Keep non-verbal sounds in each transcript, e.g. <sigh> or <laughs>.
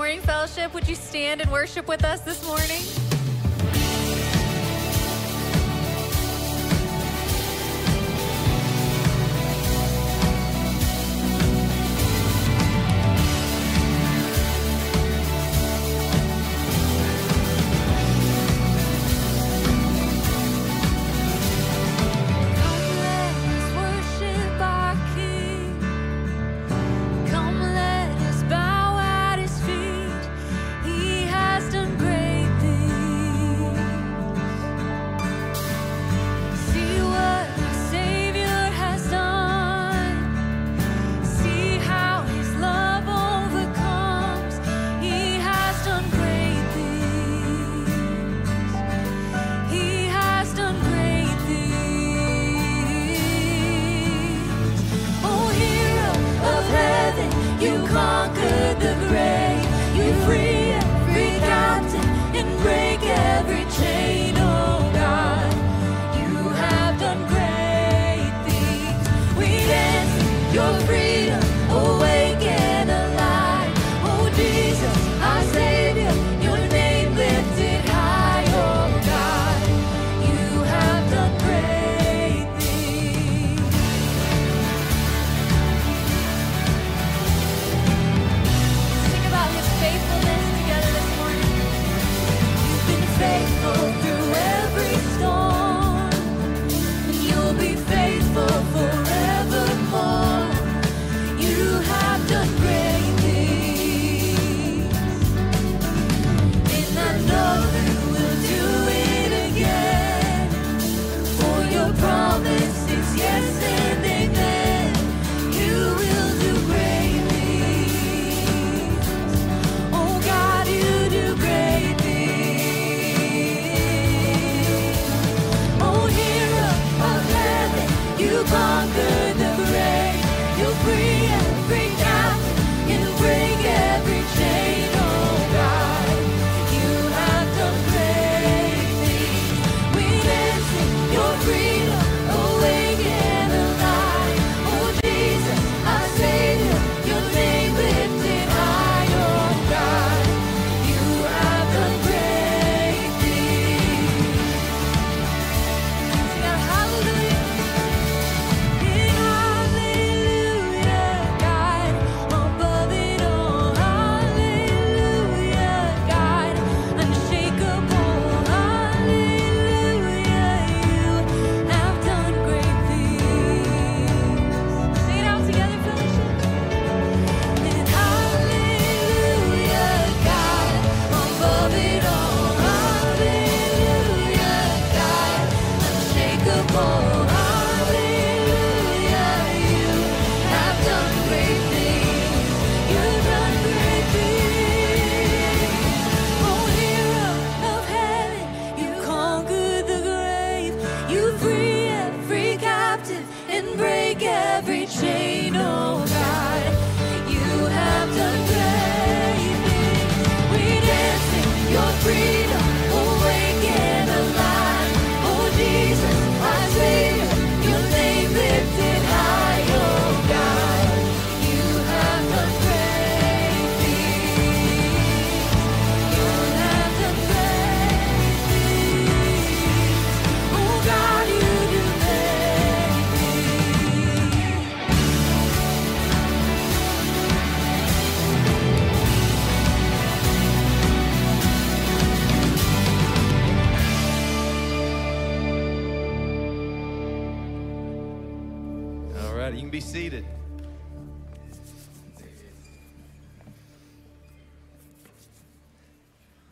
morning, fellowship. Would you stand and worship with us this morning?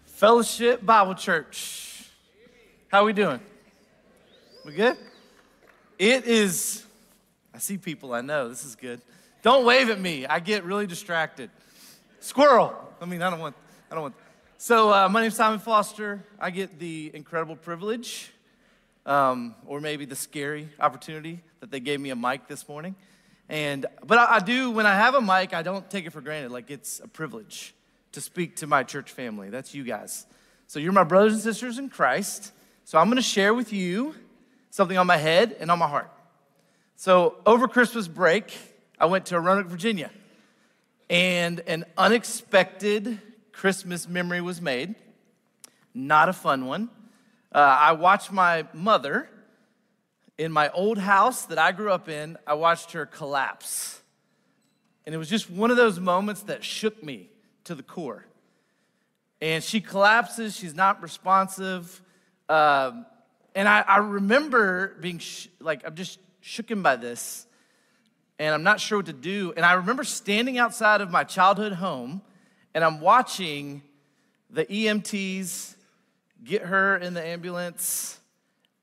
Fellowship Bible Church. How we doing? We good? It is, I see people I know. This is good. Don't wave at me. I get really distracted. Squirrel. I mean, I don't want, I don't want. So, uh, my name's Simon Foster. I get the incredible privilege, um, or maybe the scary opportunity that they gave me a mic this morning. And, but I, I do, when I have a mic, I don't take it for granted. Like, it's a privilege to speak to my church family. That's you guys. So you're my brothers and sisters in Christ. So I'm going to share with you something on my head and on my heart. So over Christmas break, I went to Roanoke, Virginia, and an unexpected Christmas memory was made. Not a fun one. Uh, I watched my mother in my old house that I grew up in, I watched her collapse. And it was just one of those moments that shook me to the core. And she collapses, she's not responsive. Um, and I, I, remember being sh- like, I'm just shooken by this, and I'm not sure what to do. And I remember standing outside of my childhood home, and I'm watching the EMTs get her in the ambulance,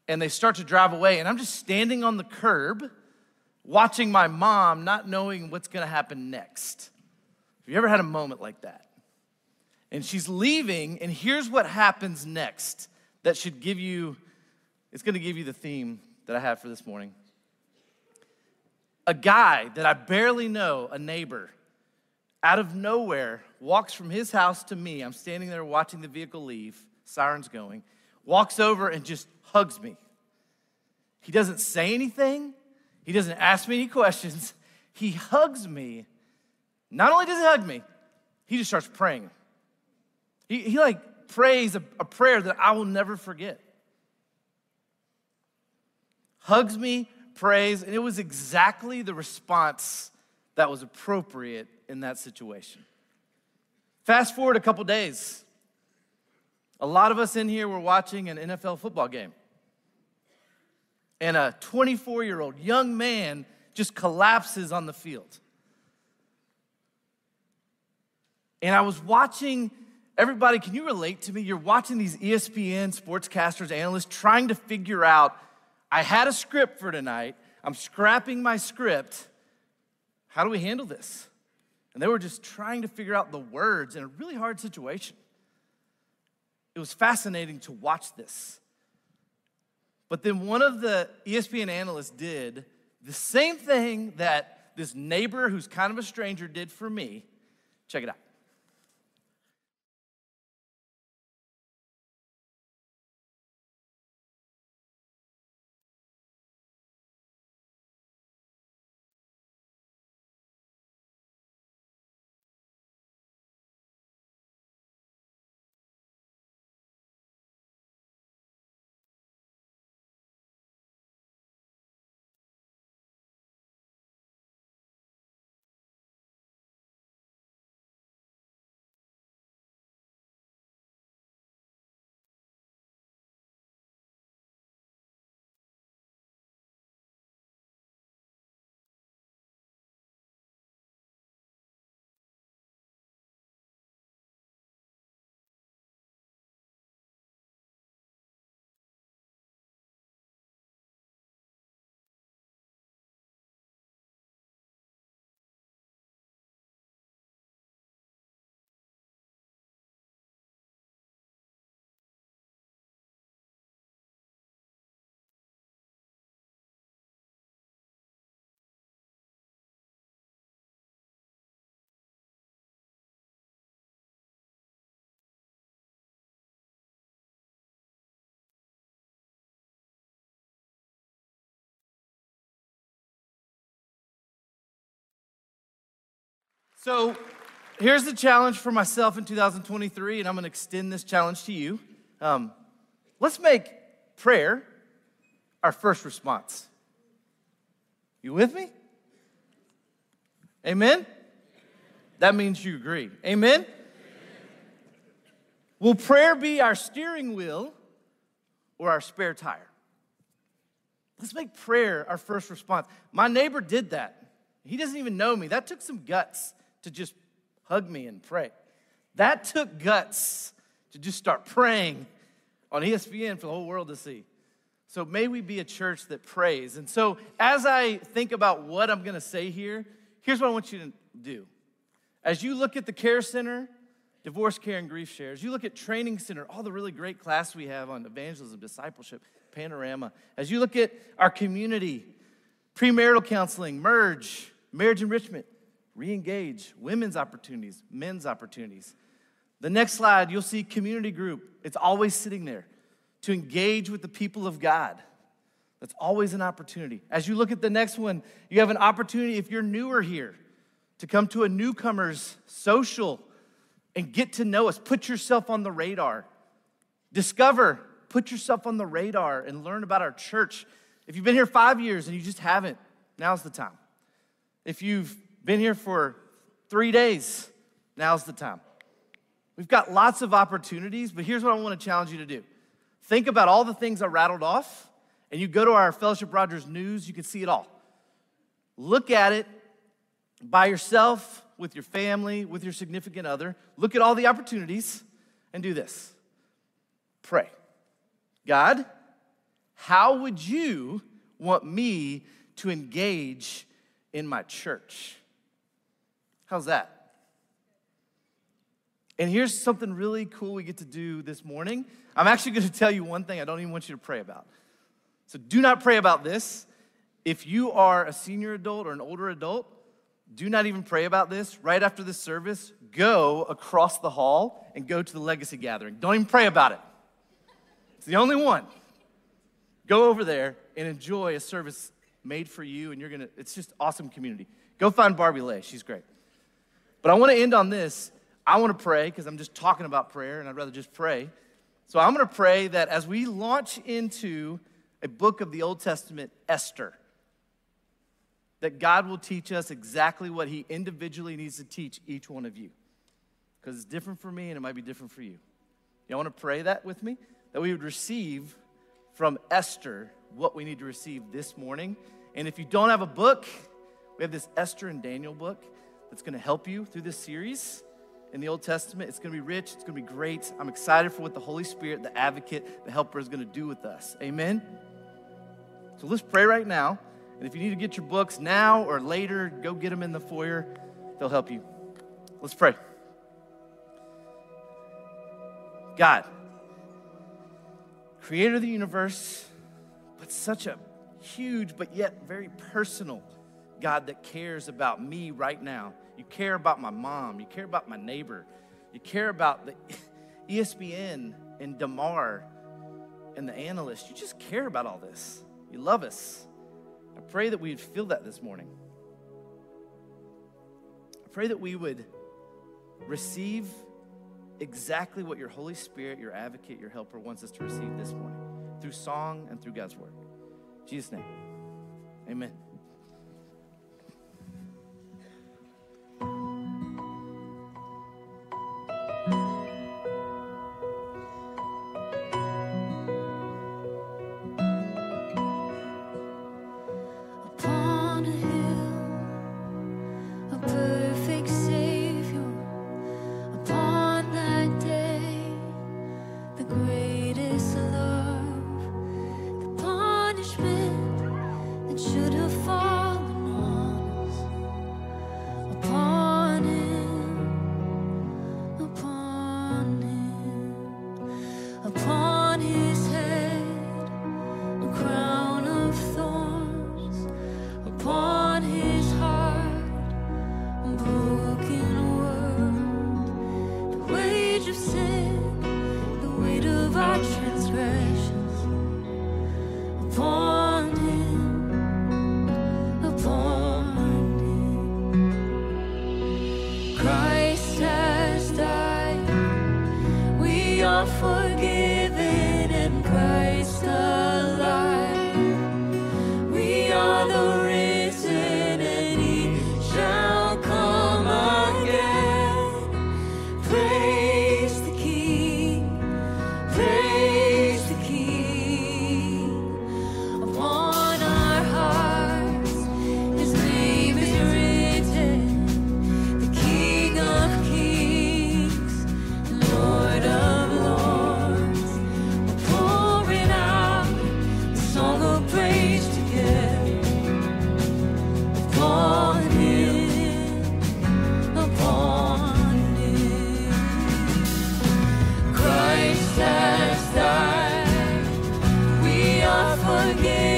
and they start to drive away. And I'm just standing on the curb, watching my mom, not knowing what's gonna happen next. Have you ever had a moment like that? And she's leaving, and here's what happens next that should give you, it's gonna give you the theme that I have for this morning. A guy that I barely know, a neighbor, out of nowhere, walks from his house to me. I'm standing there watching the vehicle leave, sirens going, walks over and just hugs me. He doesn't say anything, he doesn't ask me any questions. He hugs me. Not only does he hug me, he just starts praying. He, he like prays a, a prayer that I will never forget. Hugs me, prays, and it was exactly the response that was appropriate in that situation. Fast forward a couple days. A lot of us in here were watching an NFL football game. And a 24 year old young man just collapses on the field. And I was watching everybody, can you relate to me? You're watching these ESPN sportscasters, analysts trying to figure out I had a script for tonight, I'm scrapping my script. How do we handle this? And they were just trying to figure out the words in a really hard situation. It was fascinating to watch this. But then one of the ESPN analysts did the same thing that this neighbor who's kind of a stranger did for me. Check it out. So here's the challenge for myself in 2023, and I'm gonna extend this challenge to you. Um, let's make prayer our first response. You with me? Amen? That means you agree. Amen? Amen? Will prayer be our steering wheel or our spare tire? Let's make prayer our first response. My neighbor did that. He doesn't even know me. That took some guts to just hug me and pray. That took guts to just start praying on ESPN for the whole world to see. So may we be a church that prays. And so as I think about what I'm going to say here, here's what I want you to do. As you look at the care center, divorce care and grief shares, you look at training center, all the really great class we have on evangelism, discipleship, panorama, as you look at our community, premarital counseling, merge, marriage enrichment, re-engage women's opportunities men's opportunities the next slide you'll see community group it's always sitting there to engage with the people of god that's always an opportunity as you look at the next one you have an opportunity if you're newer here to come to a newcomers social and get to know us. Put yourself on the radar. Discover, put yourself on the radar and learn about our church. If you've been here five years and you just haven't, now's the time. If you've been here for three days, now's the time. We've got lots of opportunities, but here's what I want to challenge you to do think about all the things I rattled off, and you go to our Fellowship Rogers news, you can see it all. Look at it by yourself, with your family, with your significant other. Look at all the opportunities and do this pray. God, how would you want me to engage in my church? How's that? And here's something really cool we get to do this morning. I'm actually going to tell you one thing I don't even want you to pray about. So do not pray about this. If you are a senior adult or an older adult, do not even pray about this. Right after this service, go across the hall and go to the legacy gathering. Don't even pray about it. It's the only one. Go over there and enjoy a service made for you, and you're gonna, it's just awesome community. Go find Barbie Lay, she's great. But I wanna end on this. I wanna pray, because I'm just talking about prayer, and I'd rather just pray. So I'm gonna pray that as we launch into a book of the Old Testament, Esther, that God will teach us exactly what He individually needs to teach each one of you. Because it's different for me and it might be different for you. Y'all want to pray that with me? That we would receive from Esther what we need to receive this morning. And if you don't have a book, we have this Esther and Daniel book that's going to help you through this series in the Old Testament. It's going to be rich, it's going to be great. I'm excited for what the Holy Spirit, the advocate, the helper is going to do with us. Amen? So let's pray right now. And if you need to get your books now or later, go get them in the foyer. They'll help you. Let's pray. God, creator of the universe, but such a huge but yet very personal God that cares about me right now. You care about my mom, you care about my neighbor, you care about the <laughs> ESPN and Damar and the analyst. You just care about all this. You love us. I pray that we would feel that this morning. I pray that we would receive exactly what your Holy Spirit, your advocate, your helper wants us to receive this morning through song and through God's word. In Jesus' name, amen. again.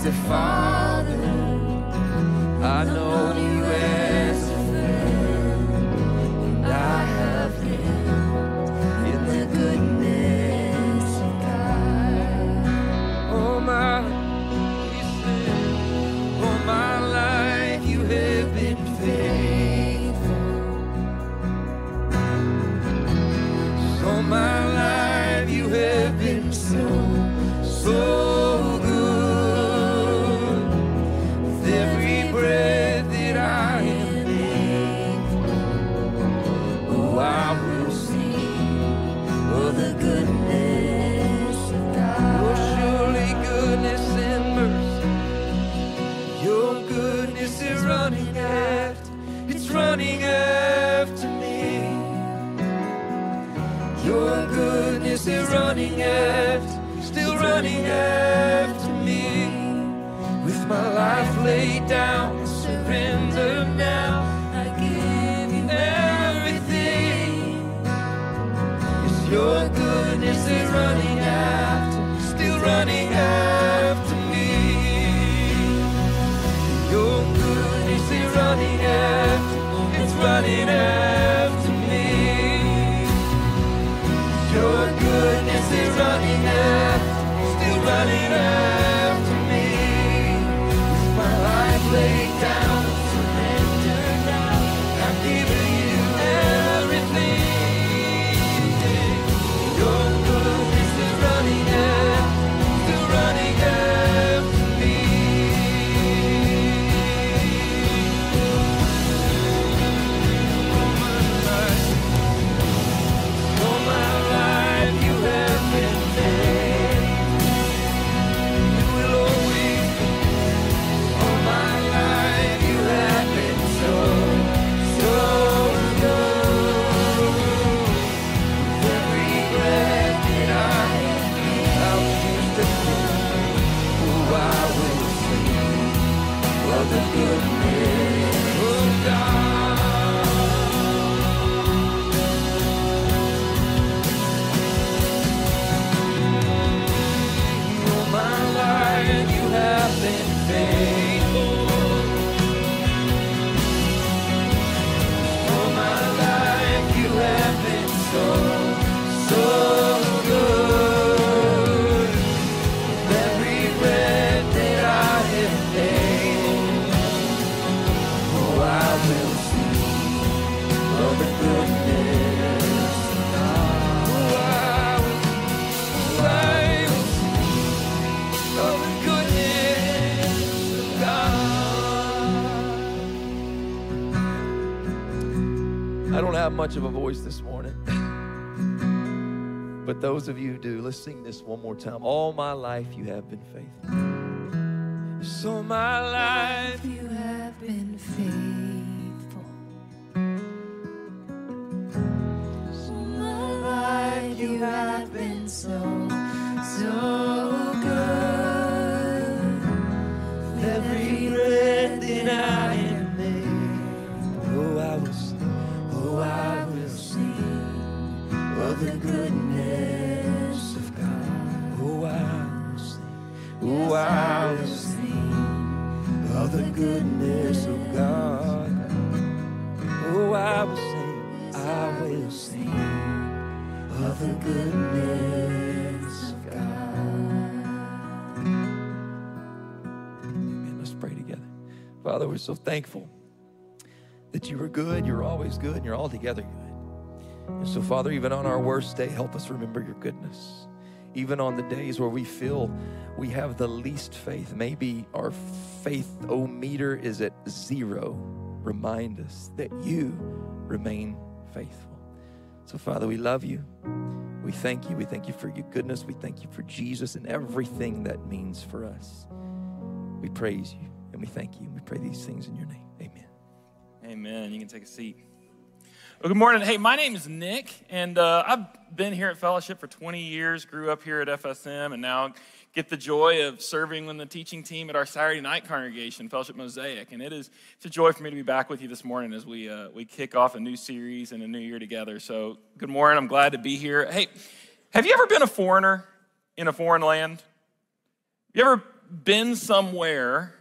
as a father. I know. Much of a voice this morning. But those of you who do, let's sing this one more time. All my life you have been faithful. So my life we're so thankful that you are good, you're always good, and you're altogether good. And so, Father, even on our worst day, help us remember your goodness. Even on the days where we feel we have the least faith, maybe our faith o meter is at zero, remind us that you remain faithful. So, Father, we love you. We thank you. We thank you for your goodness. We thank you for Jesus and everything that means for us. We praise you and we thank you. We pray these things in your name. Amen. Amen. You can take a seat. Well, good morning. Hey, my name is Nick, and uh, I've been here at Fellowship for 20 years, grew up here at FSM, and now get the joy of serving on the teaching team at our Saturday night congregation, Fellowship Mosaic. And it is it's a joy for me to be back with you this morning as we, uh, we kick off a new series and a new year together. So, good morning. I'm glad to be here. Hey, have you ever been a foreigner in a foreign land? You ever been somewhere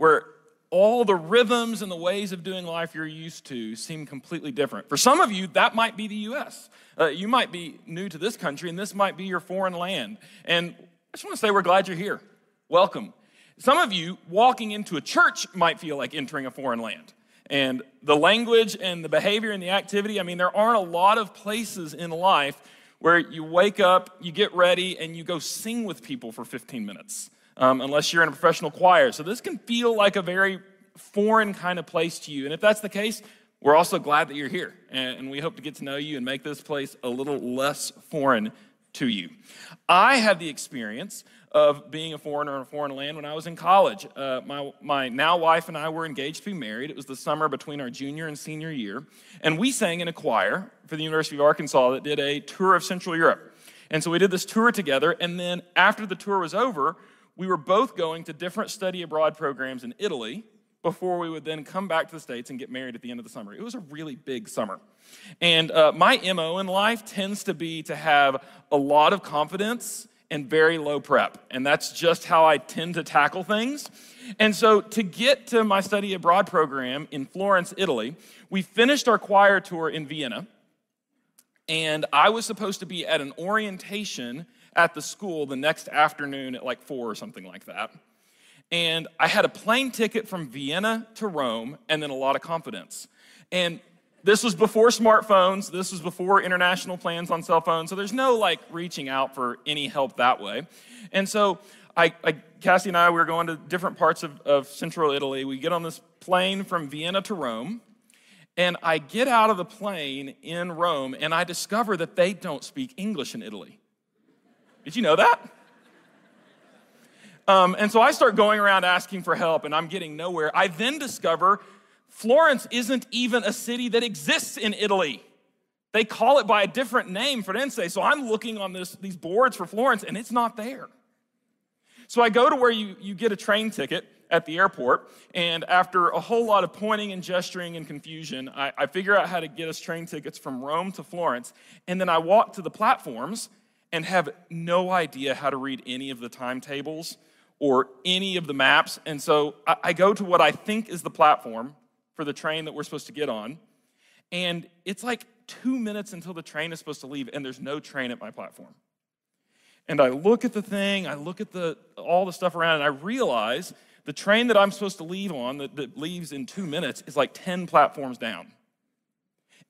where all the rhythms and the ways of doing life you're used to seem completely different. For some of you, that might be the US. Uh, you might be new to this country, and this might be your foreign land. And I just want to say we're glad you're here. Welcome. Some of you walking into a church might feel like entering a foreign land. And the language and the behavior and the activity, I mean, there aren't a lot of places in life where you wake up, you get ready, and you go sing with people for 15 minutes um, unless you're in a professional choir. So this can feel like a very foreign kind of place to you. And if that's the case, we're also glad that you're here. And, we hope to get to know you and make this place a little less foreign to you. I had the experience of being a foreigner in a foreign land when I was in college. Uh, my, my now wife and I were engaged to be married. It was the summer between our junior and senior year. And we sang in a choir for the University of Arkansas that did a tour of Central Europe. And so we did this tour together. And then after the tour was over, we were both going to different study abroad programs in Italy before we would then come back to the States and get married at the end of the summer. It was a really big summer. And uh, my MO in life tends to be to have a lot of confidence and very low prep. And that's just how I tend to tackle things. And so to get to my study abroad program in Florence, Italy, we finished our choir tour in Vienna. And I was supposed to be at an orientation at the school the next afternoon at like four or something like that. And I had a plane ticket from Vienna to Rome and then a lot of confidence. And this was before smartphones, this was before international plans on cell phones, so there's no like reaching out for any help that way. And so I, I Cassie and I, we were going to different parts of, of central Italy. We get on this plane from Vienna to Rome, and I get out of the plane in Rome and I discover that they don't speak English in Italy. Did you know that? Um, and so I start going around asking for help, and I'm getting nowhere. I then discover Florence isn't even a city that exists in Italy. They call it by a different name, Firenze. So I'm looking on this, these boards for Florence, and it's not there. So I go to where you, you get a train ticket at the airport, and after a whole lot of pointing and gesturing and confusion, I, I figure out how to get us train tickets from Rome to Florence, and then I walk to the platforms and have no idea how to read any of the timetables or any of the maps. And so I, I go to what I think is the platform for the train that we're supposed to get on. And it's like two minutes until the train is supposed to leave, and there's no train at my platform. And I look at the thing, I look at the, all the stuff around, and I realize the train that I'm supposed to leave on, that, that leaves in two minutes, is like 10 platforms down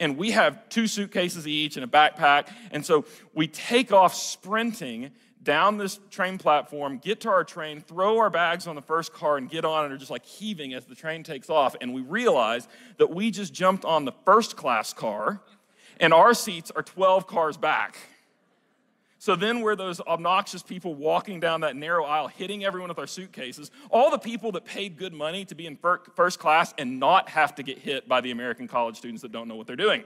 and we have two suitcases each and a backpack. And so we take off sprinting down this train platform, get to our train, throw our bags on the first car, and get on and are just like heaving as the train takes off. And we realize that we just jumped on the first class car, and our seats are 12 cars back. So then we're those obnoxious people walking down that narrow aisle, hitting everyone with our suitcases. All the people that paid good money to be in first class and not have to get hit by the American college students that don't know what they're doing.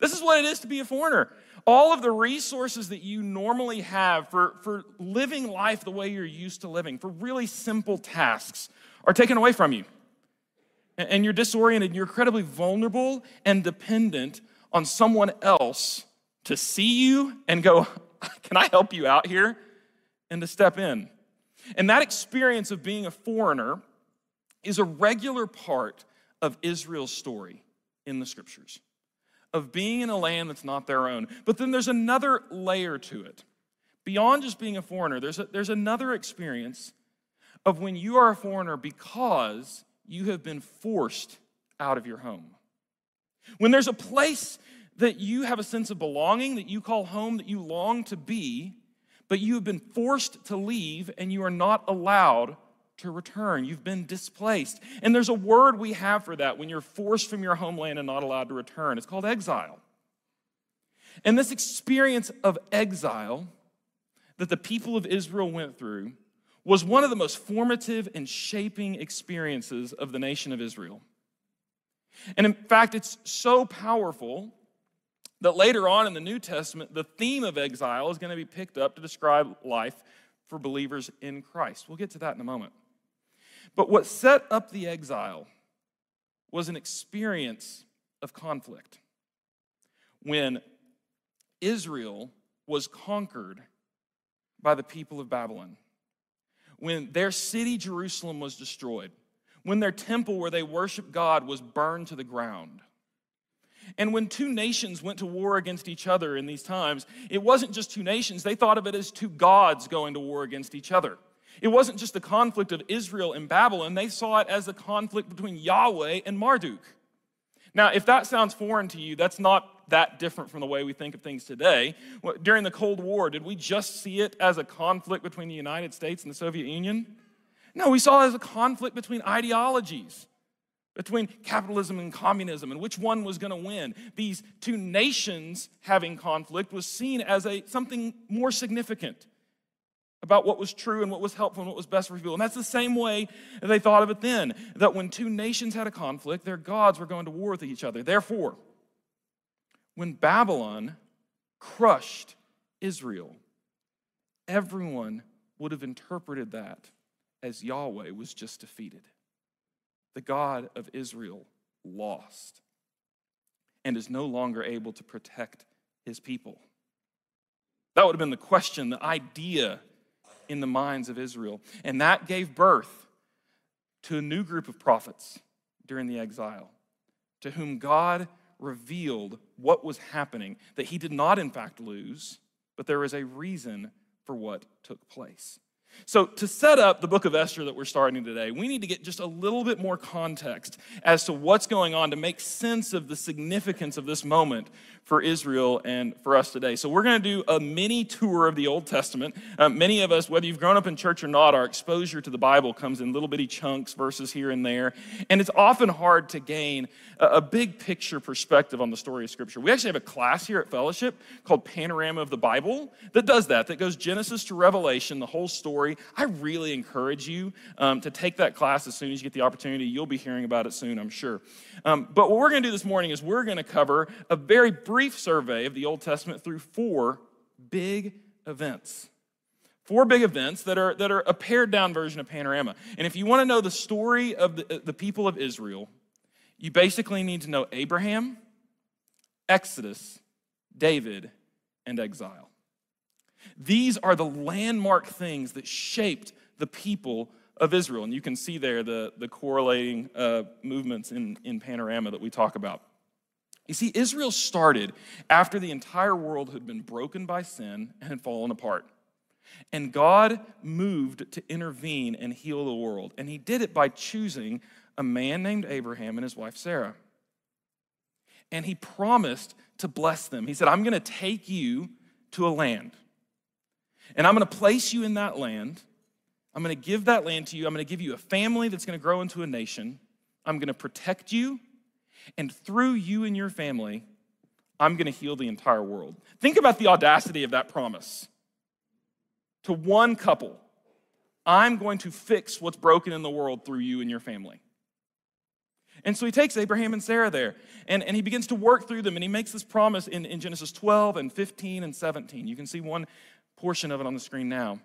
This is what it is to be a foreigner. All of the resources that you normally have for, for living life the way you're used to living, for really simple tasks, are taken away from you. And you're disoriented, you're incredibly vulnerable and dependent on someone else to see you and go, <laughs> Can I help you out here? And to step in. And that experience of being a foreigner is a regular part of Israel's story in the scriptures, of being in a land that's not their own. But then there's another layer to it. Beyond just being a foreigner, there's, a, there's another experience of when you are a foreigner because you have been forced out of your home. When there's a place that you have a sense of belonging, that you call home, that you long to be, but you have been forced to leave and you are not allowed to return. You've been displaced. And there's a word we have for that when you're forced from your homeland and not allowed to return. It's called exile. And this experience of exile that the people of Israel went through was one of the most formative and shaping experiences of the nation of Israel. And in fact, it's so powerful that later on in the New Testament, the theme of exile is going to be picked up to describe life for believers in Christ. We'll get to that in a moment. But what set up the exile was an experience of conflict. When Israel was conquered by the people of Babylon, when their city, Jerusalem, was destroyed, when their temple where they worshiped God was burned to the ground and when two nations went to war against each other in these times, it wasn't just two nations, they thought of it as two gods going to war against each other. It wasn't just the conflict of Israel and Babylon, they saw it as the conflict between Yahweh and Marduk. Now, if that sounds foreign to you, that's not that different from the way we think of things today. During the Cold War, did we just see it as a conflict between the United States and the Soviet Union? No, we saw it as a conflict between ideologies between capitalism and communism and which one was going to win. These two nations having conflict was seen as a something more significant about what was true and what was helpful and what was best for people. And that's the same way they thought of it then, that when two nations had a conflict, their gods were going to war with each other. Therefore, when Babylon crushed Israel, everyone would have interpreted that as Yahweh was just defeated the God of Israel lost and is no longer able to protect his people? That would have been the question, the idea in the minds of Israel. And that gave birth to a new group of prophets during the exile, to whom God revealed what was happening, that he did not, in fact, lose, but there was a reason for what took place. So, to set up the book of Esther that we're starting today, we need to get just a little bit more context as to what's going on to make sense of the significance of this moment for Israel and for us today. So, we're going to do a mini tour of the Old Testament. Uh, many of us, whether you've grown up in church or not, our exposure to the Bible comes in little bitty chunks, verses here and there. And it's often hard to gain a, a big picture perspective on the story of Scripture. We actually have a class here at Fellowship called Panorama of the Bible that does that, that goes Genesis to Revelation, the whole story. I really encourage you um, to take that class as soon as you get the opportunity. You'll be hearing about it soon, I'm sure. Um, but what we're going to do this morning is we're going to cover a very brief survey of the Old Testament through four big events. Four big events that are, that are a pared down version of Panorama. And if you want to know the story of the, the people of Israel, you basically need to know Abraham, Exodus, David, and exile. These are the landmark things that shaped the people of Israel. And you can see there the, the correlating uh, movements in, in Panorama that we talk about. You see, Israel started after the entire world had been broken by sin and had fallen apart. And God moved to intervene and heal the world. And he did it by choosing a man named Abraham and his wife Sarah. And he promised to bless them. He said, I'm going to take you to a land. And I'm going to place you in that land. I'm going to give that land to you. I'm going to give you a family that's going to grow into a nation. I'm going to protect you. And through you and your family, I'm going to heal the entire world. Think about the audacity of that promise to one couple I'm going to fix what's broken in the world through you and your family. And so he takes Abraham and Sarah there and, and he begins to work through them and he makes this promise in, in Genesis 12 and 15 and 17. You can see one portion of it on the screen now.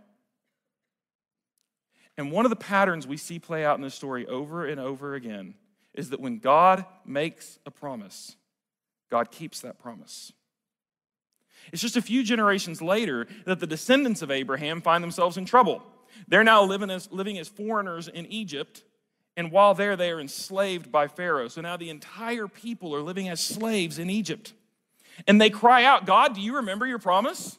And one of the patterns we see play out in this story over and over again is that when God makes a promise, God keeps that promise. It's just a few generations later that the descendants of Abraham find themselves in trouble. They're now living as, living as foreigners in Egypt, and while there, they are enslaved by Pharaoh. So now the entire people are living as slaves in Egypt. And they cry out, God, do you remember your promise?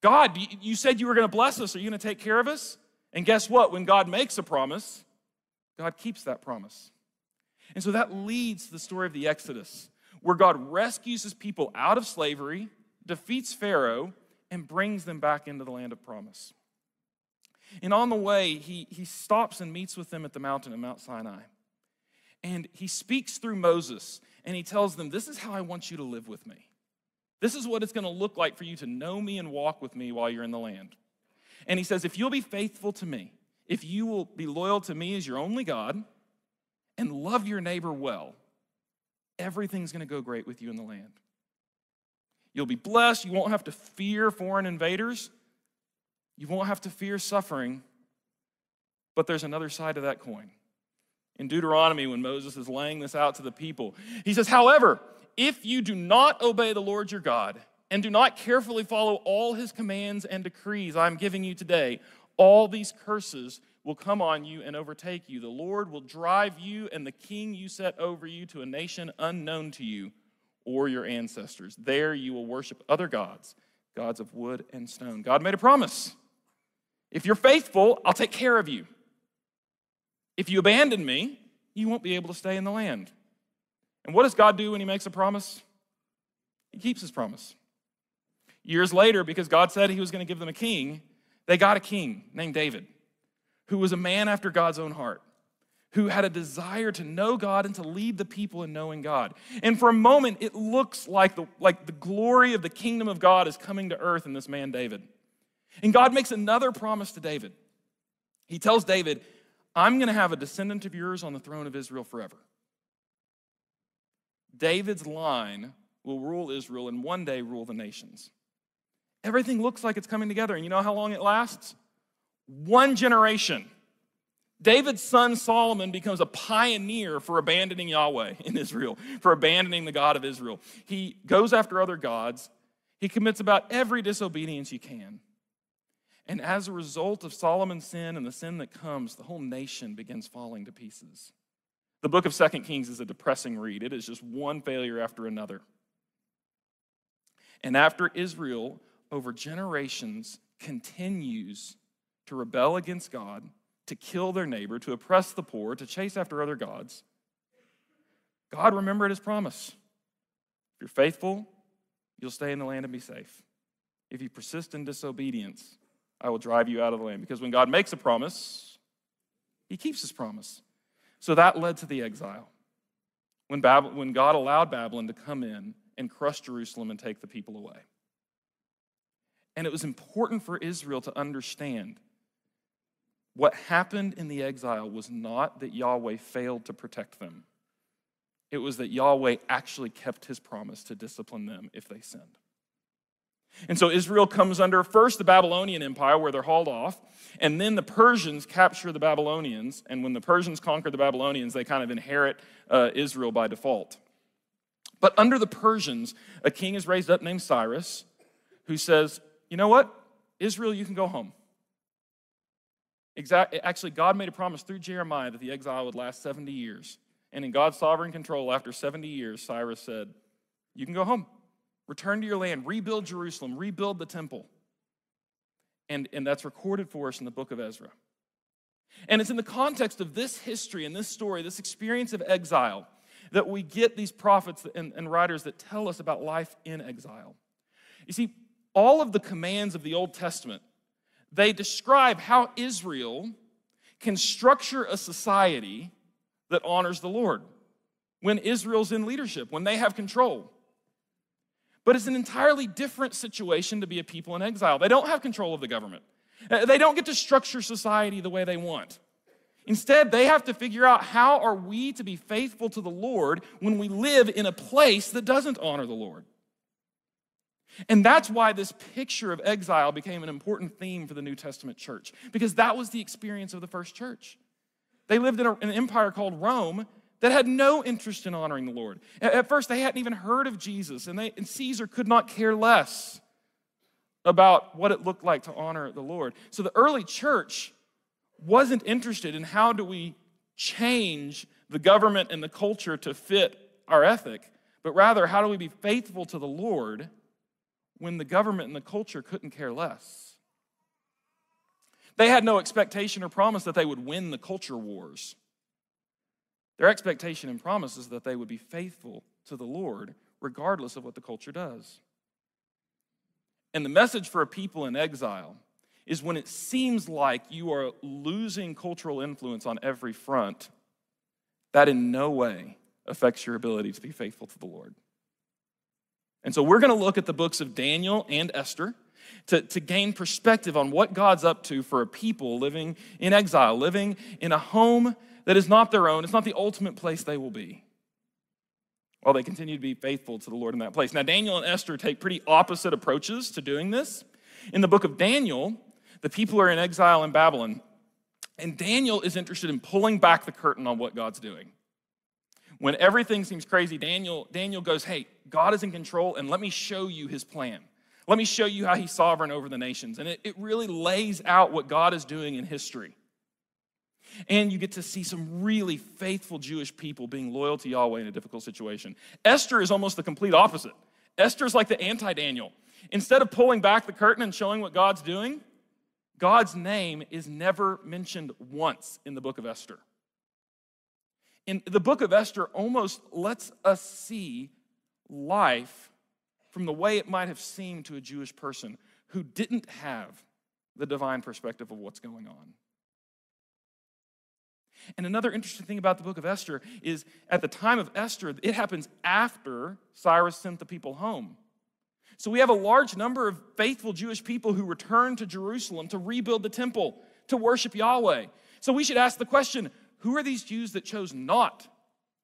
God, you said you were going to bless us. Are you going to take care of us? And guess what? When God makes a promise, God keeps that promise. And so that leads to the story of the Exodus, where God rescues his people out of slavery, defeats Pharaoh, and brings them back into the land of promise. And on the way, he, he stops and meets with them at the mountain of Mount Sinai. And he speaks through Moses and he tells them, This is how I want you to live with me. This is what it's going to look like for you to know me and walk with me while you're in the land. And he says, If you'll be faithful to me, if you will be loyal to me as your only God, and love your neighbor well, everything's going to go great with you in the land. You'll be blessed. You won't have to fear foreign invaders. You won't have to fear suffering. But there's another side to that coin. In Deuteronomy, when Moses is laying this out to the people, he says, However, if you do not obey the Lord your God and do not carefully follow all his commands and decrees I'm giving you today, all these curses will come on you and overtake you. The Lord will drive you and the king you set over you to a nation unknown to you or your ancestors. There you will worship other gods, gods of wood and stone. God made a promise. If you're faithful, I'll take care of you. If you abandon me, you won't be able to stay in the land. And what does God do when He makes a promise? He keeps His promise. Years later, because God said He was going to give them a king, they got a king named David who was a man after God's own heart, who had a desire to know God and to lead the people in knowing God. And for a moment, it looks like the, like the glory of the kingdom of God is coming to earth in this man, David. And God makes another promise to David. He tells David, I'm going to have a descendant of yours on the throne of Israel forever. David's line will rule Israel and one day rule the nations. Everything looks like it's coming together. And you know how long it lasts? One generation. David's son Solomon becomes a pioneer for abandoning Yahweh in Israel, for abandoning the God of Israel. He goes after other gods. He commits about every disobedience you can. And as a result of Solomon's sin and the sin that comes, the whole nation begins falling to pieces. The book of Second Kings is a depressing read. It is just one failure after another. And after Israel, over generations, continues to rebel against God, to kill their neighbor, to oppress the poor, to chase after other gods, God remembered his promise. If you're faithful, you'll stay in the land and be safe. If you persist in disobedience, I will drive you out of the land. Because when God makes a promise, he keeps his promise. So that led to the exile. When, when God allowed Babylon to come in and crush Jerusalem and take the people away. And it was important for Israel to understand what happened in the exile was not that Yahweh failed to protect them, it was that Yahweh actually kept his promise to discipline them if they sinned. And so Israel comes under first the Babylonian Empire, where they're hauled off, and then the Persians capture the Babylonians. And when the Persians conquer the Babylonians, they kind of inherit uh, Israel by default. But under the Persians, a king is raised up named Cyrus who says, You know what? Israel, you can go home. Exactly, actually, God made a promise through Jeremiah that the exile would last 70 years. And in God's sovereign control, after 70 years, Cyrus said, You can go home. Return to your land, rebuild Jerusalem, rebuild the temple. And, and that's recorded for us in the book of Ezra. And it's in the context of this history and this story, this experience of exile, that we get these prophets and, and writers that tell us about life in exile. You see, all of the commands of the Old Testament they describe how Israel can structure a society that honors the Lord when Israel's in leadership, when they have control. But it's an entirely different situation to be a people in exile. They don't have control of the government, Uh, they don't get to structure society the way they want. Instead, they have to figure out how are we to be faithful to the Lord when we live in a place that doesn't honor the Lord. And that's why this picture of exile became an important theme for the New Testament church, because that was the experience of the first church. They lived in a, an empire called Rome that had no interest in honoring the Lord. At, at first, they hadn't even heard of Jesus, and, they, and Caesar could not care less about what it looked like to honor the Lord. So the early church wasn't interested in how do we change the government and the culture to fit our ethic, but rather how do we be faithful to the Lord when the government and the culture couldn't care less. They had no expectation or promise that they would win the culture wars. Their expectation and promise is that they would be faithful to the Lord regardless of what the culture does. And the message for a people in exile is when it seems like you are losing cultural influence on every front, that in no way affects your ability to be faithful to the Lord. And so we're going to look at the books of Daniel and Esther to, to gain perspective on what God's up to for a people living in exile, living in a home that is not their own. It's not the ultimate place they will be. While they continue to be faithful to the Lord in that place. Now, Daniel and Esther take pretty opposite approaches to doing this. In the book of Daniel, the people are in exile in Babylon, and Daniel is interested in pulling back the curtain on what God's doing. When everything seems crazy, Daniel, Daniel goes, Hey, God is in control, and let me show you his plan. Let me show you how he's sovereign over the nations. And it, it really lays out what God is doing in history. And you get to see some really faithful Jewish people being loyal to Yahweh in a difficult situation. Esther is almost the complete opposite. Esther is like the anti Daniel. Instead of pulling back the curtain and showing what God's doing, God's name is never mentioned once in the book of Esther. In the book of Esther almost lets us see life from the way it might have seemed to a Jewish person who didn't have the divine perspective of what's going on. And another interesting thing about the book of Esther is at the time of Esther, it happens after Cyrus sent the people home. So we have a large number of faithful Jewish people who return to Jerusalem to rebuild the temple, to worship Yahweh. So we should ask the question who are these Jews that chose not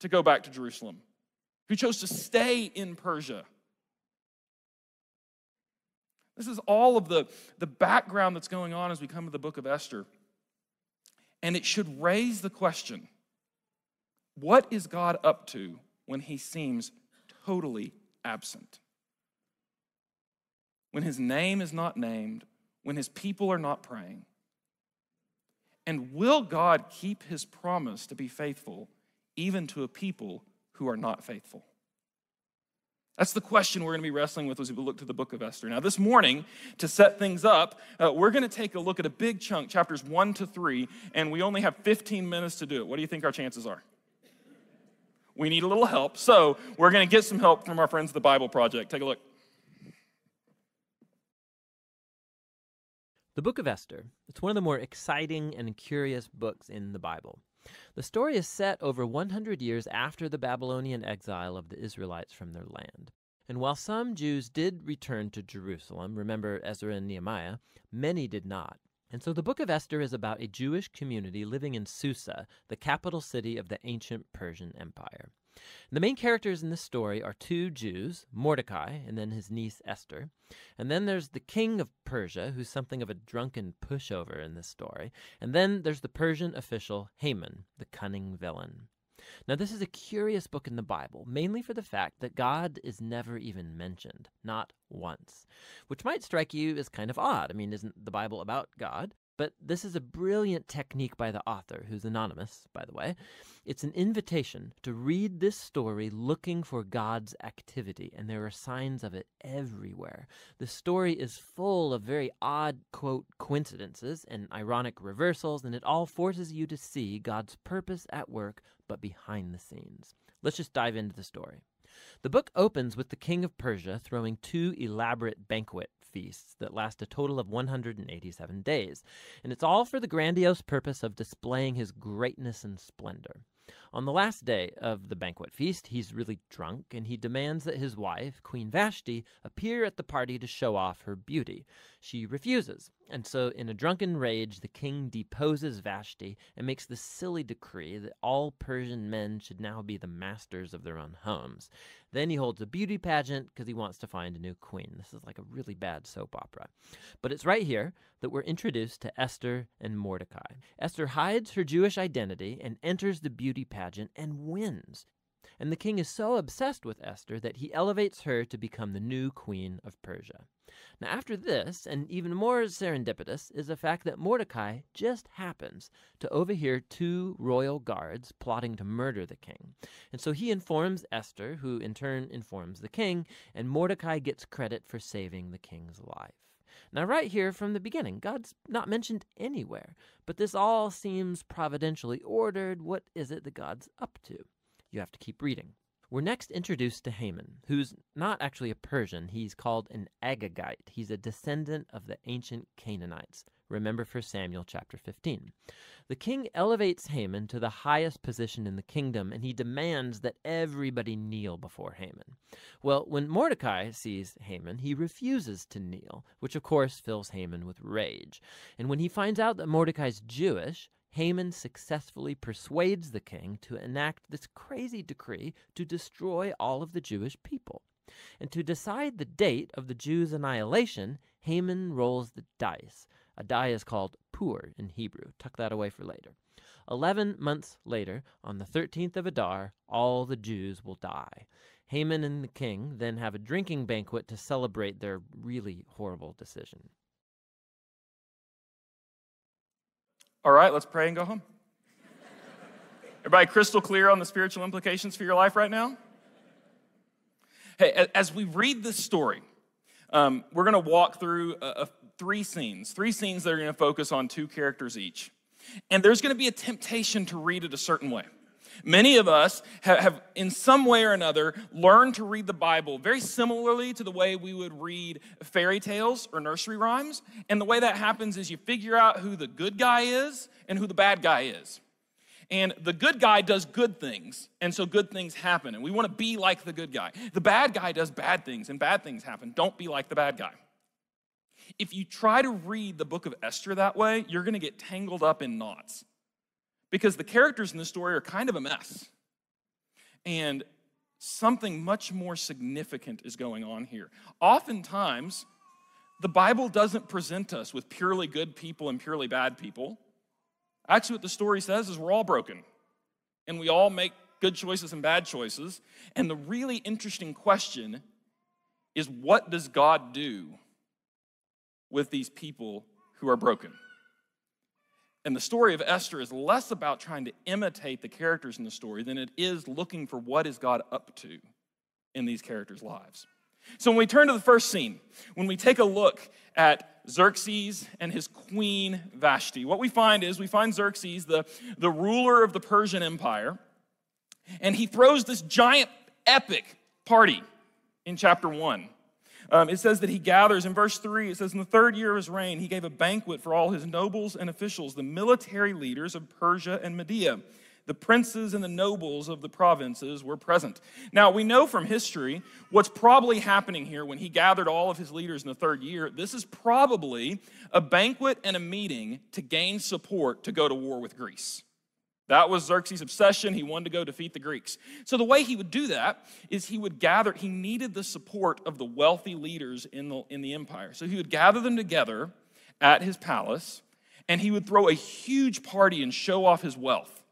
to go back to Jerusalem? Who chose to stay in Persia? This is all of the, the background that's going on as we come to the book of Esther. And it should raise the question what is God up to when he seems totally absent? When his name is not named, when his people are not praying? And will God keep his promise to be faithful even to a people who are not faithful? That's the question we're going to be wrestling with as we look to the book of Esther. Now, this morning, to set things up, uh, we're going to take a look at a big chunk, chapters 1 to 3, and we only have 15 minutes to do it. What do you think our chances are? We need a little help, so we're going to get some help from our friends at the Bible Project. Take a look. The book of Esther. It's one of the more exciting and curious books in the Bible. The story is set over 100 years after the Babylonian exile of the Israelites from their land. And while some Jews did return to Jerusalem, remember Ezra and Nehemiah, many did not. And so the book of Esther is about a Jewish community living in Susa, the capital city of the ancient Persian Empire. The main characters in this story are two Jews, Mordecai and then his niece Esther. And then there's the king of Persia, who's something of a drunken pushover in this story. And then there's the Persian official Haman, the cunning villain. Now, this is a curious book in the Bible, mainly for the fact that God is never even mentioned, not once, which might strike you as kind of odd. I mean, isn't the Bible about God? But this is a brilliant technique by the author, who's anonymous, by the way. It's an invitation to read this story looking for God's activity, and there are signs of it everywhere. The story is full of very odd, quote, coincidences and ironic reversals, and it all forces you to see God's purpose at work, but behind the scenes. Let's just dive into the story. The book opens with the king of Persia throwing two elaborate banquet feasts that last a total of 187 days. And it's all for the grandiose purpose of displaying his greatness and splendor. On the last day of the banquet feast, he's really drunk and he demands that his wife, Queen Vashti, appear at the party to show off her beauty. She refuses, and so in a drunken rage, the king deposes Vashti and makes the silly decree that all Persian men should now be the masters of their own homes. Then he holds a beauty pageant because he wants to find a new queen. This is like a really bad soap opera. But it's right here that we're introduced to Esther and Mordecai. Esther hides her Jewish identity and enters the beauty pageant and wins. And the king is so obsessed with Esther that he elevates her to become the new queen of Persia. Now, after this, and even more serendipitous, is the fact that Mordecai just happens to overhear two royal guards plotting to murder the king. And so he informs Esther, who in turn informs the king, and Mordecai gets credit for saving the king's life. Now, right here from the beginning, God's not mentioned anywhere, but this all seems providentially ordered. What is it that God's up to? You have to keep reading. We're next introduced to Haman, who's not actually a Persian. He's called an Agagite. He's a descendant of the ancient Canaanites. Remember for Samuel chapter 15. The king elevates Haman to the highest position in the kingdom, and he demands that everybody kneel before Haman. Well, when Mordecai sees Haman, he refuses to kneel, which of course fills Haman with rage. And when he finds out that Mordecai's Jewish, Haman successfully persuades the king to enact this crazy decree to destroy all of the Jewish people. And to decide the date of the Jews' annihilation, Haman rolls the dice. A die is called pur in Hebrew. Tuck that away for later. Eleven months later, on the 13th of Adar, all the Jews will die. Haman and the king then have a drinking banquet to celebrate their really horrible decision. All right, let's pray and go home. Everybody crystal clear on the spiritual implications for your life right now? Hey, as we read this story, um, we're going to walk through a, a, three scenes, three scenes that are going to focus on two characters each. And there's going to be a temptation to read it a certain way. Many of us have, have, in some way or another, learned to read the Bible very similarly to the way we would read fairy tales or nursery rhymes. And the way that happens is you figure out who the good guy is and who the bad guy is. And the good guy does good things, and so good things happen. And we want to be like the good guy. The bad guy does bad things, and bad things happen. Don't be like the bad guy. If you try to read the book of Esther that way, you're going to get tangled up in knots because the characters in the story are kind of a mess. And something much more significant is going on here. Oftentimes, the Bible doesn't present us with purely good people and purely bad people. Actually, what the story says is we're all broken, and we all make good choices and bad choices. And the really interesting question is what does God do with these people who are broken? And the story of Esther is less about trying to imitate the characters in the story than it is looking for what is God up to in these characters' lives. So when we turn to the first scene, when we take a look at Xerxes and his queen Vashti, what we find is we find Xerxes, the, the ruler of the Persian Empire, and he throws this giant epic party in chapter one. Um, it says that he gathers, in verse 3, it says, In the third year of his reign, he gave a banquet for all his nobles and officials, the military leaders of Persia and Media. The princes and the nobles of the provinces were present. Now, we know from history what's probably happening here when he gathered all of his leaders in the third year. This is probably a banquet and a meeting to gain support to go to war with Greece. That was Xerxes' obsession. He wanted to go defeat the Greeks. So, the way he would do that is he would gather, he needed the support of the wealthy leaders in the, in the empire. So, he would gather them together at his palace and he would throw a huge party and show off his wealth.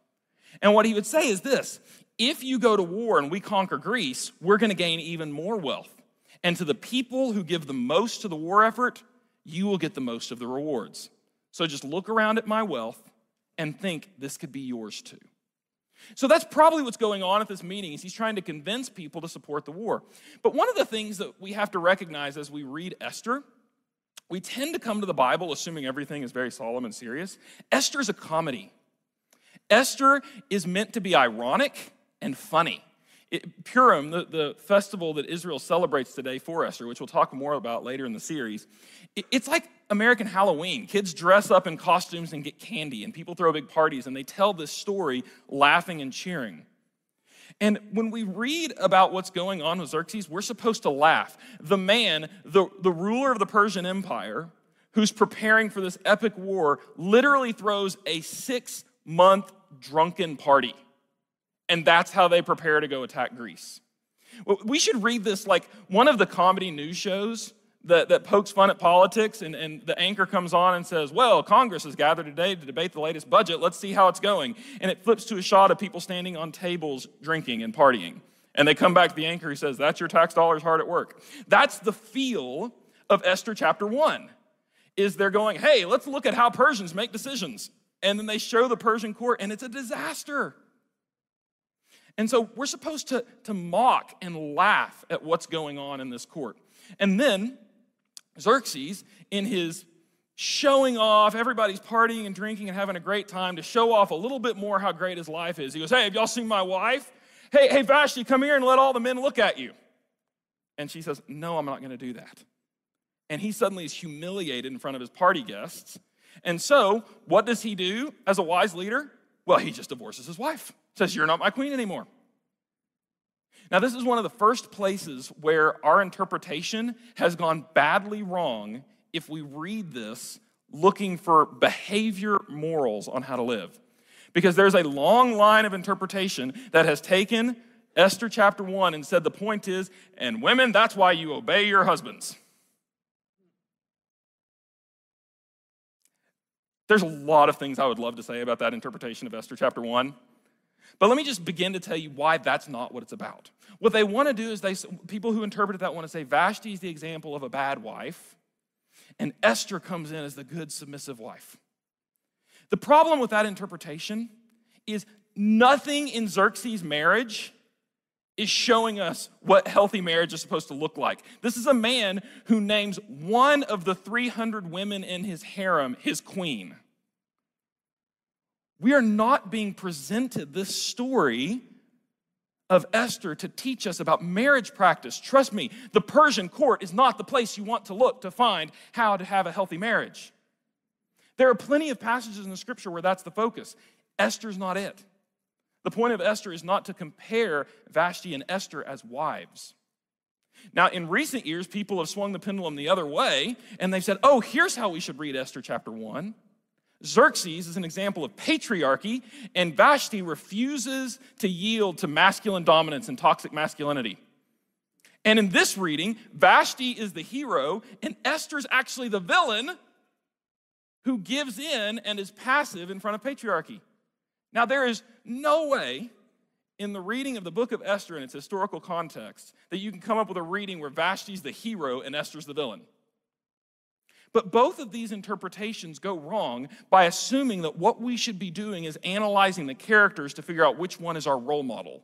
And what he would say is this if you go to war and we conquer Greece, we're going to gain even more wealth. And to the people who give the most to the war effort, you will get the most of the rewards. So, just look around at my wealth and think this could be yours too. So that's probably what's going on at this meeting is he's trying to convince people to support the war. But one of the things that we have to recognize as we read Esther, we tend to come to the Bible assuming everything is very solemn and serious. Esther is a comedy. Esther is meant to be ironic and funny. It, Purim, the, the festival that Israel celebrates today for Esther, which we'll talk more about later in the series, it, it's like American Halloween. Kids dress up in costumes and get candy, and people throw big parties, and they tell this story laughing and cheering. And when we read about what's going on with Xerxes, we're supposed to laugh. The man, the, the ruler of the Persian Empire, who's preparing for this epic war, literally throws a six month drunken party. And that's how they prepare to go attack Greece. We should read this like one of the comedy news shows that, that pokes fun at politics, and, and the anchor comes on and says, Well, Congress has gathered today to debate the latest budget. Let's see how it's going. And it flips to a shot of people standing on tables drinking and partying. And they come back to the anchor who says, That's your tax dollars hard at work. That's the feel of Esther chapter 1. Is they're going, Hey, let's look at how Persians make decisions. And then they show the Persian court, and it's a disaster. And so we're supposed to, to mock and laugh at what's going on in this court. And then Xerxes, in his showing off, everybody's partying and drinking and having a great time to show off a little bit more how great his life is. He goes, Hey, have y'all seen my wife? Hey, hey, Vashti, come here and let all the men look at you. And she says, No, I'm not going to do that. And he suddenly is humiliated in front of his party guests. And so, what does he do as a wise leader? Well, he just divorces his wife, says, You're not my queen anymore. Now, this is one of the first places where our interpretation has gone badly wrong if we read this looking for behavior morals on how to live. Because there's a long line of interpretation that has taken Esther chapter 1 and said the point is, and women, that's why you obey your husbands. There's a lot of things I would love to say about that interpretation of Esther chapter 1. But let me just begin to tell you why that's not what it's about. What they want to do is they people who interpret that want to say Vashti is the example of a bad wife, and Esther comes in as the good submissive wife. The problem with that interpretation is nothing in Xerxes' marriage is showing us what healthy marriage is supposed to look like. This is a man who names one of the 300 women in his harem his queen. We are not being presented this story of Esther to teach us about marriage practice. Trust me, the Persian court is not the place you want to look to find how to have a healthy marriage. There are plenty of passages in the scripture where that's the focus. Esther's not it. The point of Esther is not to compare Vashti and Esther as wives. Now, in recent years, people have swung the pendulum the other way, and they've said, oh, here's how we should read Esther chapter 1. Xerxes is an example of patriarchy, and Vashti refuses to yield to masculine dominance and toxic masculinity. And in this reading, Vashti is the hero, and Esther's actually the villain who gives in and is passive in front of patriarchy. Now, there is no way in the reading of the book of Esther in its historical context that you can come up with a reading where Vashti's the hero and Esther's the villain. But both of these interpretations go wrong by assuming that what we should be doing is analyzing the characters to figure out which one is our role model.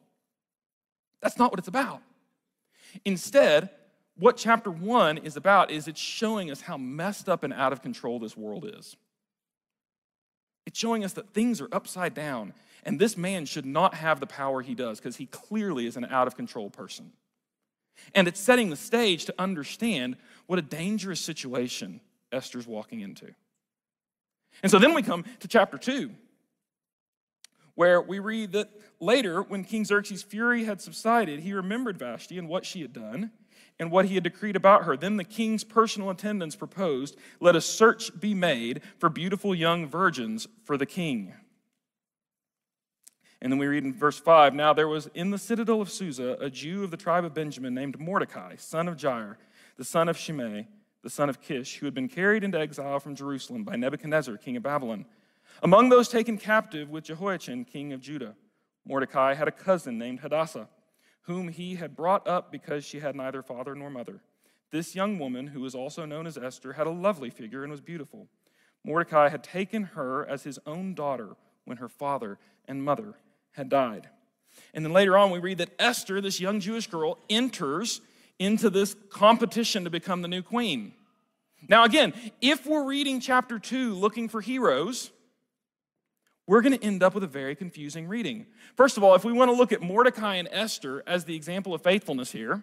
That's not what it's about. Instead, what chapter one is about is it's showing us how messed up and out of control this world is. It's showing us that things are upside down, and this man should not have the power he does because he clearly is an out of control person. And it's setting the stage to understand what a dangerous situation Esther's walking into. And so then we come to chapter 2, where we read that later, when King Xerxes' fury had subsided, he remembered Vashti and what she had done and what he had decreed about her. Then the king's personal attendants proposed, Let a search be made for beautiful young virgins for the king. And then we read in verse 5 Now there was in the citadel of Susa a Jew of the tribe of Benjamin named Mordecai, son of Jair, the son of Shimei the son of Kish, who had been carried into exile from Jerusalem by Nebuchadnezzar, king of Babylon. Among those taken captive with Jehoiachin, king of Judah, Mordecai had a cousin named Hadassah, whom he had brought up because she had neither father nor mother. This young woman, who was also known as Esther, had a lovely figure and was beautiful. Mordecai had taken her as his own daughter when her father and mother had died. And then later on, we read that Esther, this young Jewish girl, enters into this competition to become the new queen. Now, again, if we're reading chapter 2 looking for heroes, we're going to end up with a very confusing reading. First of all, if we want to look at Mordecai and Esther as the example of faithfulness here,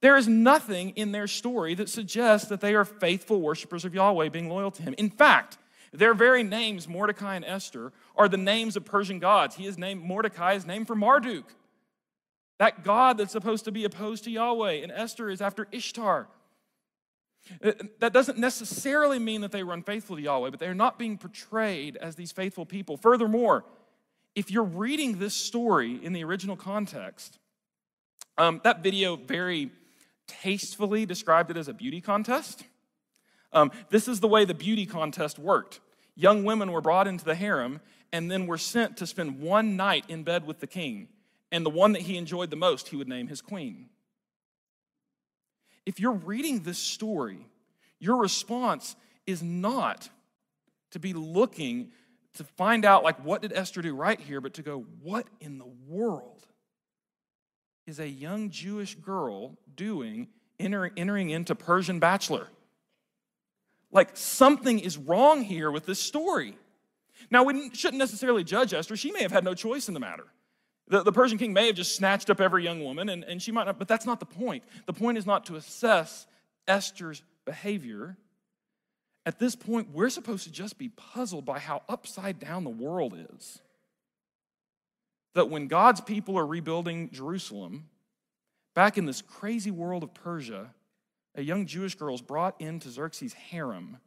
there is nothing in their story that suggests that they are faithful worshipers of Yahweh being loyal to him. In fact, their very names, Mordecai and Esther, are the names of Persian gods. He is named Mordecai is named for Marduk, that god that's supposed to be opposed to Yahweh, and Esther is after Ishtar. Uh, that doesn't necessarily mean that they were unfaithful to Yahweh, but they're not being portrayed as these faithful people. Furthermore, if you're reading this story in the original context, um, that video very tastefully described it as a beauty contest. Um, this is the way the beauty contest worked. Young women were brought into the harem and then were sent to spend one night in bed with the king. And the one that he enjoyed the most, he would name his queen. If you're reading this story, your response is not to be looking to find out, like, what did Esther do right here, but to go, what in the world is a young Jewish girl doing entering, entering into Persian bachelor? Like, something is wrong here with this story. Now, we shouldn't necessarily judge Esther. She may have had no choice in the matter. The, the Persian king may have just snatched up every young woman, and, and she might not, but that's not the point. The point is not to assess Esther's behavior. At this point, we're supposed to just be puzzled by how upside down the world is. That when God's people are rebuilding Jerusalem, back in this crazy world of Persia, a young Jewish girl is brought into Xerxes' harem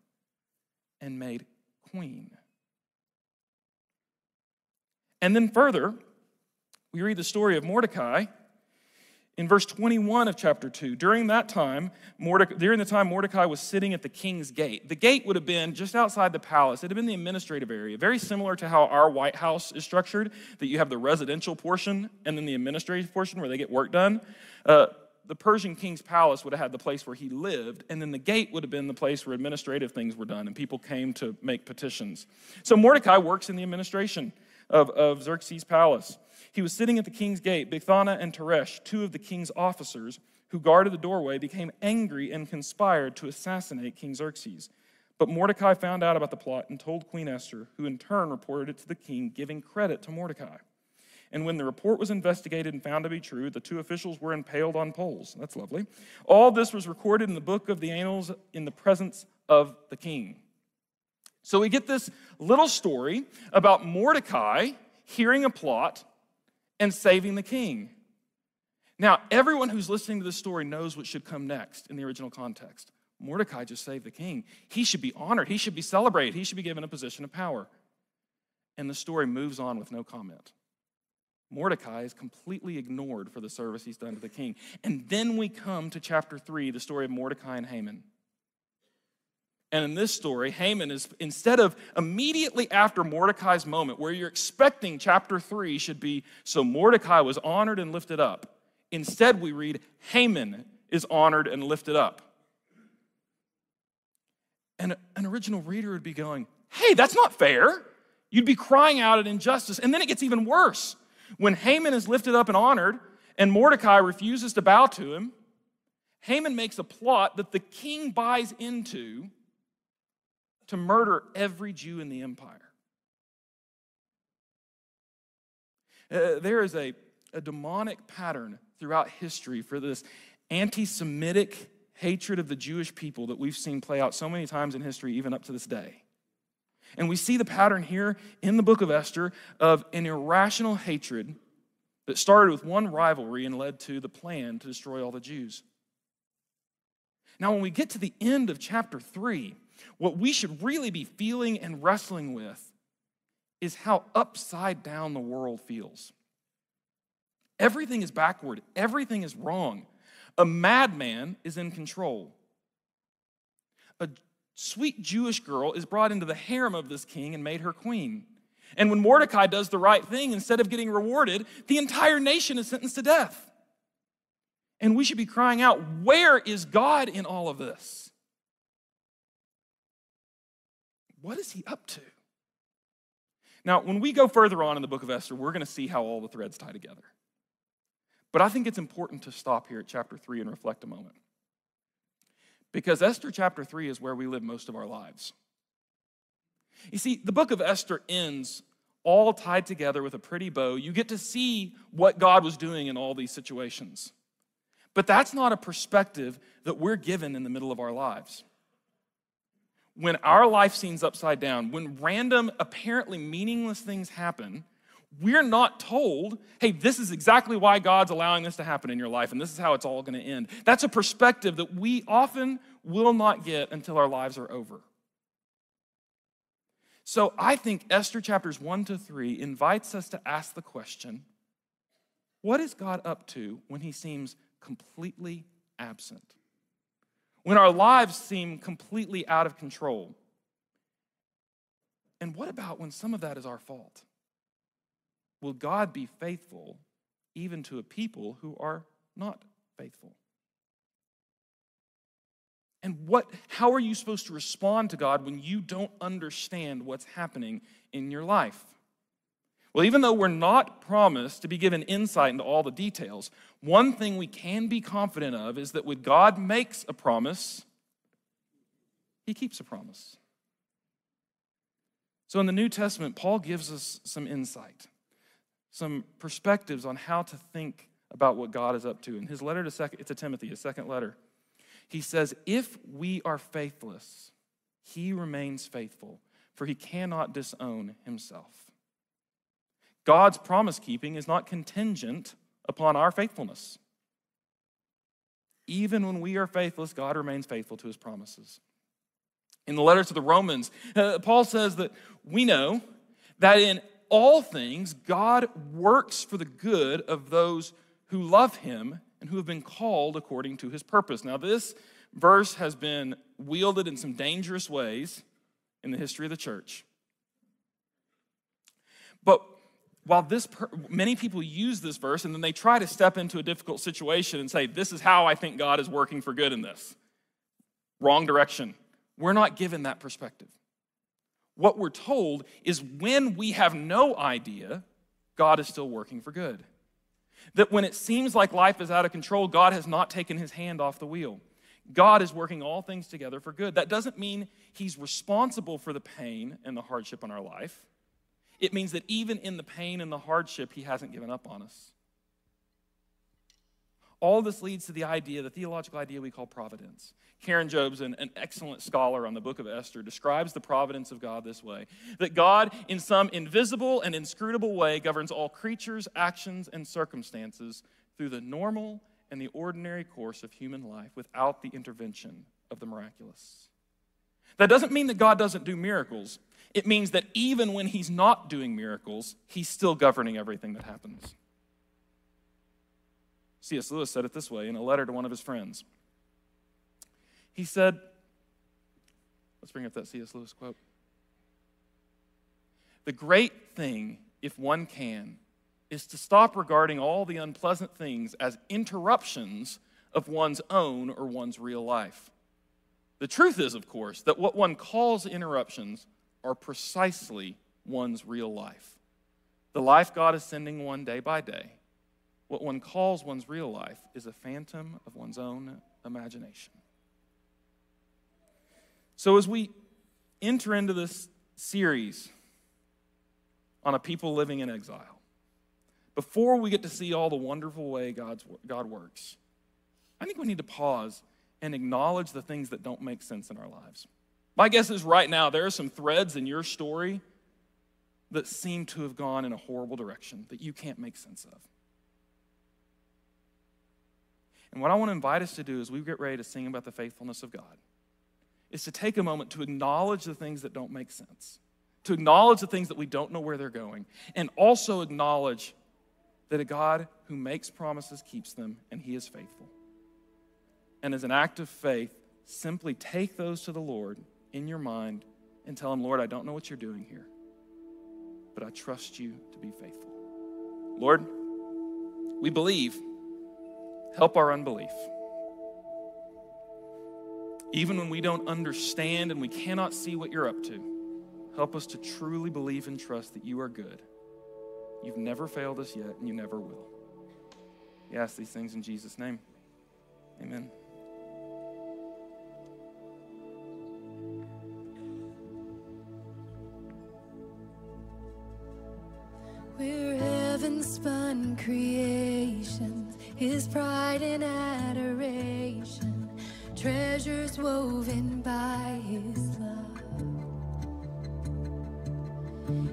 and made queen. And then further, we read the story of Mordecai in verse 21 of chapter 2. During that time, Mordecai, during the time Mordecai was sitting at the king's gate. The gate would have been just outside the palace. It had been the administrative area, very similar to how our White House is structured, that you have the residential portion and then the administrative portion where they get work done. Uh, the Persian king's palace would have had the place where he lived, and then the gate would have been the place where administrative things were done, and people came to make petitions. So Mordecai works in the administration of, of Xerxes' palace. He was sitting at the king's gate. Bigthana and Teresh, two of the king's officers who guarded the doorway, became angry and conspired to assassinate King Xerxes. But Mordecai found out about the plot and told Queen Esther, who in turn reported it to the king, giving credit to Mordecai. And when the report was investigated and found to be true, the two officials were impaled on poles. That's lovely. All this was recorded in the book of the annals in the presence of the king. So we get this little story about Mordecai hearing a plot and saving the king. Now, everyone who's listening to this story knows what should come next in the original context. Mordecai just saved the king. He should be honored. He should be celebrated. He should be given a position of power. And the story moves on with no comment. Mordecai is completely ignored for the service he's done to the king. And then we come to chapter 3, the story of Mordecai and Haman. And in this story, Haman is, instead of immediately after Mordecai's moment, where you're expecting chapter 3 should be, so Mordecai was honored and lifted up. Instead, we read, Haman is honored and lifted up. And an original reader would be going, hey, that's not fair. You'd be crying out at injustice. And then it gets even worse. When Haman is lifted up and honored, and Mordecai refuses to bow to him, Haman makes a plot that the king buys into to murder every Jew in the empire. Uh, there is a, a demonic pattern throughout history for this anti Semitic hatred of the Jewish people that we've seen play out so many times in history, even up to this day. And we see the pattern here in the book of Esther of an irrational hatred that started with one rivalry and led to the plan to destroy all the Jews. Now, when we get to the end of chapter 3, what we should really be feeling and wrestling with is how upside down the world feels. Everything is backward, everything is wrong. A madman is in control. A sweet Jewish girl is brought into the harem of this king and made her queen. And when Mordecai does the right thing, instead of getting rewarded, the entire nation is sentenced to death. And we should be crying out, Where is God in all of this? What is he up to? Now, when we go further on in the book of Esther, we're going to see how all the threads tie together. But I think it's important to stop here at chapter 3 and reflect a moment. Because Esther chapter 3 is where we live most of our lives. You see, the book of Esther ends all tied together with a pretty bow. You get to see what God was doing in all these situations. But that's not a perspective that we're given in the middle of our lives. When our life seems upside down, when random, apparently meaningless things happen, we're not told, hey, this is exactly why God's allowing this to happen in your life, and this is how it's all going to end. That's a perspective that we often will not get until our lives are over. So I think Esther chapters 1 to 3 invites us to ask the question what is God up to when he seems completely absent? When our lives seem completely out of control? And what about when some of that is our fault? Will God be faithful even to a people who are not faithful? And what how are you supposed to respond to God when you don't understand what's happening in your life? Well, even though we're not promised to be given insight into all the details, one thing we can be confident of is that when God makes a promise, he keeps a promise. So in the New Testament, Paul gives us some insight, some perspectives on how to think about what God is up to. In his letter to, second, to Timothy, his second letter, he says, If we are faithless, he remains faithful, for he cannot disown himself. God's promise keeping is not contingent upon our faithfulness. Even when we are faithless, God remains faithful to his promises. In the letter to the Romans, uh, Paul says that we know that in all things, God works for the good of those who love him and who have been called according to his purpose. Now, this verse has been wielded in some dangerous ways in the history of the church. But while this per- many people use this verse and then they try to step into a difficult situation and say this is how i think god is working for good in this wrong direction we're not given that perspective what we're told is when we have no idea god is still working for good that when it seems like life is out of control, God has not taken his hand off the wheel. God is working all things together for good. That doesn't mean he's responsible for the pain and the hardship in our life. It means that even in the pain and the hardship, he hasn't given up on us. All this leads to the idea, the theological idea we call providence. Karen Jobes, an, an, excellent scholar on the book of Esther, describes the providence of God this way that God, in some invisible and inscrutable way, governs all creatures, actions, and circumstances through the normal and the ordinary course of human life without the intervention of the miraculous. That doesn't mean that God doesn't do miracles. It means that even when He's not doing miracles, He's still governing everything that happens. C.S. Lewis said it this way in a letter to one of his friends. He said, let's bring up that C.S. Lewis quote. The great thing, if one can, is to stop regarding all the unpleasant things as interruptions of one's own or one's real life. The truth is, of course, that what one calls interruptions are precisely one's real life. The life God is sending one day by day. What one calls one's real life is a phantom of one's own imagination. So, as we enter into this series on a people living in exile, before we get to see all the wonderful way God's, God works, I think we need to pause and acknowledge the things that don't make sense in our lives. My guess is right now there are some threads in your story that seem to have gone in a horrible direction that you can't make sense of. And what I want to invite us to do as we get ready to sing about the faithfulness of God is to take a moment to acknowledge the things that don't make sense, to acknowledge the things that we don't know where they're going, and also acknowledge that a God who makes promises keeps them, and He is faithful. And as an act of faith, simply take those to the Lord in your mind and tell Him, Lord, I don't know what you're doing here, but I trust you to be faithful. Lord, we believe. Help our unbelief. Even when we don't understand and we cannot see what you're up to, help us to truly believe and trust that you are good. You've never failed us yet, and you never will. We ask these things in Jesus' name. Amen. Creation, his pride and adoration, treasures woven by his love.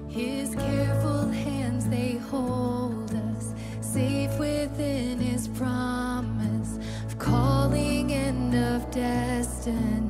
His careful hands, they hold us safe within his promise of calling and of destiny.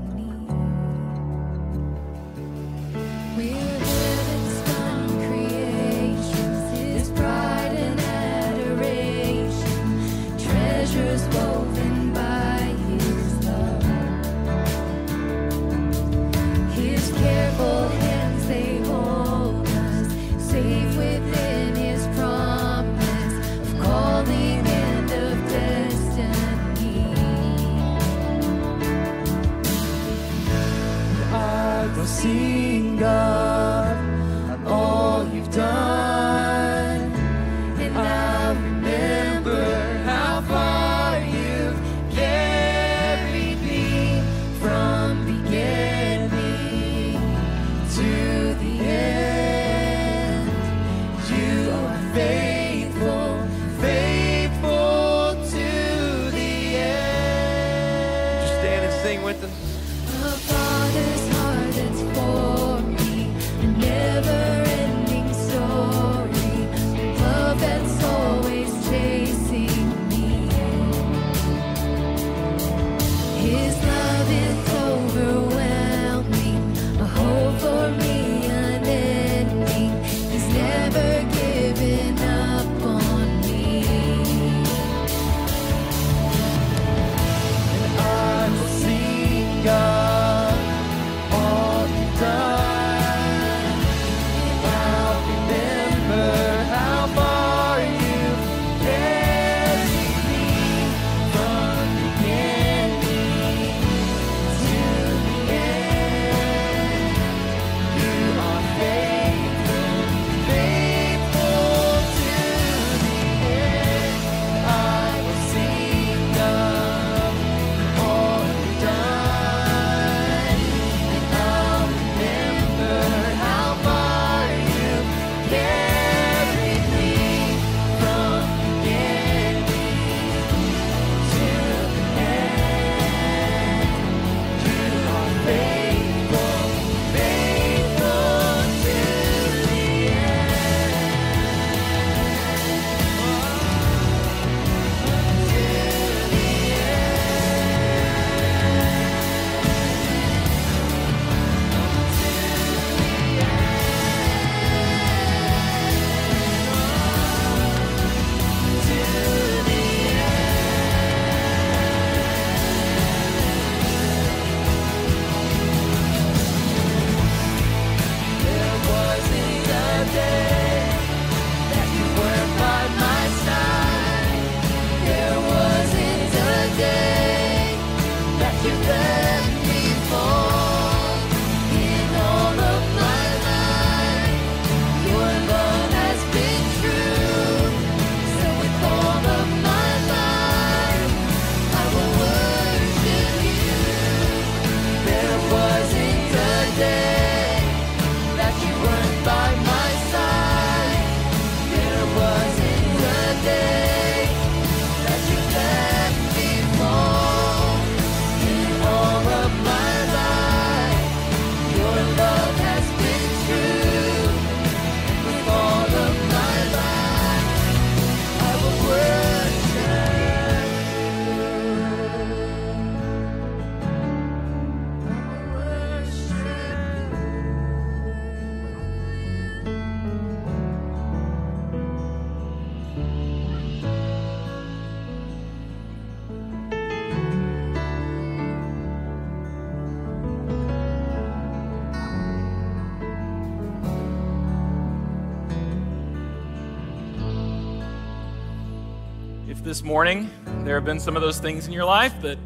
Morning there have been some of those things in your life that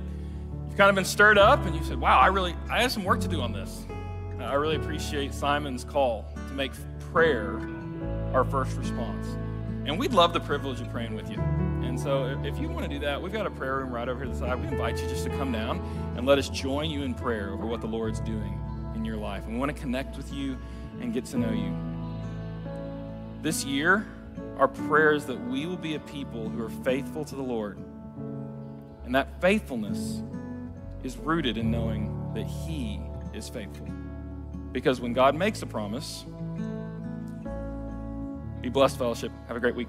you've kind of been stirred up and you said, wow, I really, I have some work to do on this. I really appreciate Simon's call to make prayer our first response. And we'd love the privilege of praying with you. And so if- if you want to do that, we've got a prayer room right over here to the side. We invite you just to come down and let us join you in prayer over what the Lord's doing in your life. And we want to connect with you and get to know you. This year, our prayer is that we will be a people who are faithful to the Lord. And that faithfulness is rooted in knowing that He is faithful. Because when God makes a promise, be blessed, fellowship. Have a great week.